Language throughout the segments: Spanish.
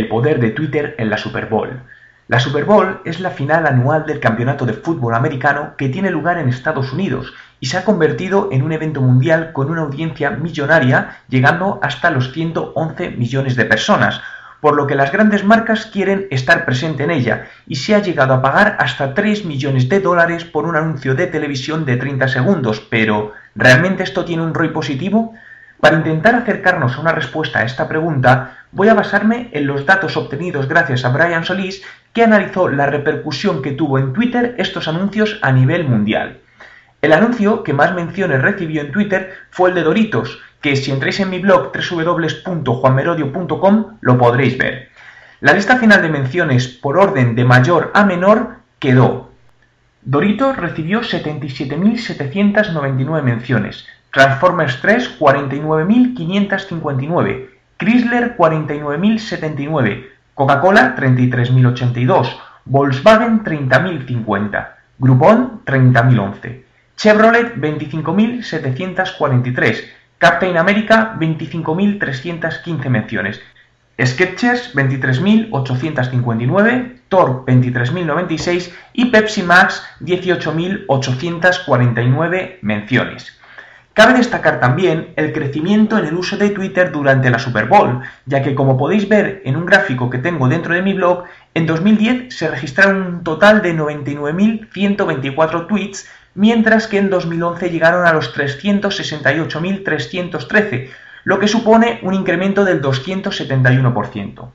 El poder de Twitter en la Super Bowl. La Super Bowl es la final anual del campeonato de fútbol americano que tiene lugar en Estados Unidos y se ha convertido en un evento mundial con una audiencia millonaria llegando hasta los 111 millones de personas, por lo que las grandes marcas quieren estar presente en ella y se ha llegado a pagar hasta 3 millones de dólares por un anuncio de televisión de 30 segundos, pero ¿realmente esto tiene un ROI positivo? Para intentar acercarnos a una respuesta a esta pregunta, voy a basarme en los datos obtenidos gracias a Brian Solís, que analizó la repercusión que tuvo en Twitter estos anuncios a nivel mundial. El anuncio que más menciones recibió en Twitter fue el de Doritos, que si entráis en mi blog www.juanmerodio.com lo podréis ver. La lista final de menciones por orden de mayor a menor quedó. Doritos recibió 77.799 menciones, Transformers 3 49.559, Chrysler 49.079, Coca-Cola 33.082, Volkswagen 30.050, Groupon 30.011, Chevrolet 25.743, Captain America 25.315 menciones, Sketchers 23.859, Thor 23.096 y Pepsi Max 18.849 menciones. Cabe destacar también el crecimiento en el uso de Twitter durante la Super Bowl, ya que como podéis ver en un gráfico que tengo dentro de mi blog, en 2010 se registraron un total de 99.124 tweets, mientras que en 2011 llegaron a los 368.313, lo que supone un incremento del 271%.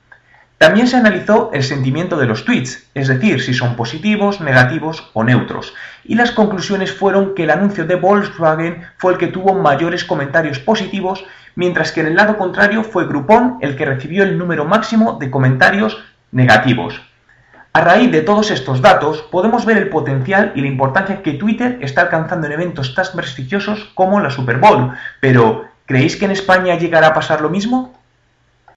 También se analizó el sentimiento de los tweets, es decir, si son positivos, negativos o neutros, y las conclusiones fueron que el anuncio de Volkswagen fue el que tuvo mayores comentarios positivos, mientras que en el lado contrario fue Groupon el que recibió el número máximo de comentarios negativos. A raíz de todos estos datos, podemos ver el potencial y la importancia que Twitter está alcanzando en eventos tan prestigiosos como la Super Bowl, pero ¿creéis que en España llegará a pasar lo mismo?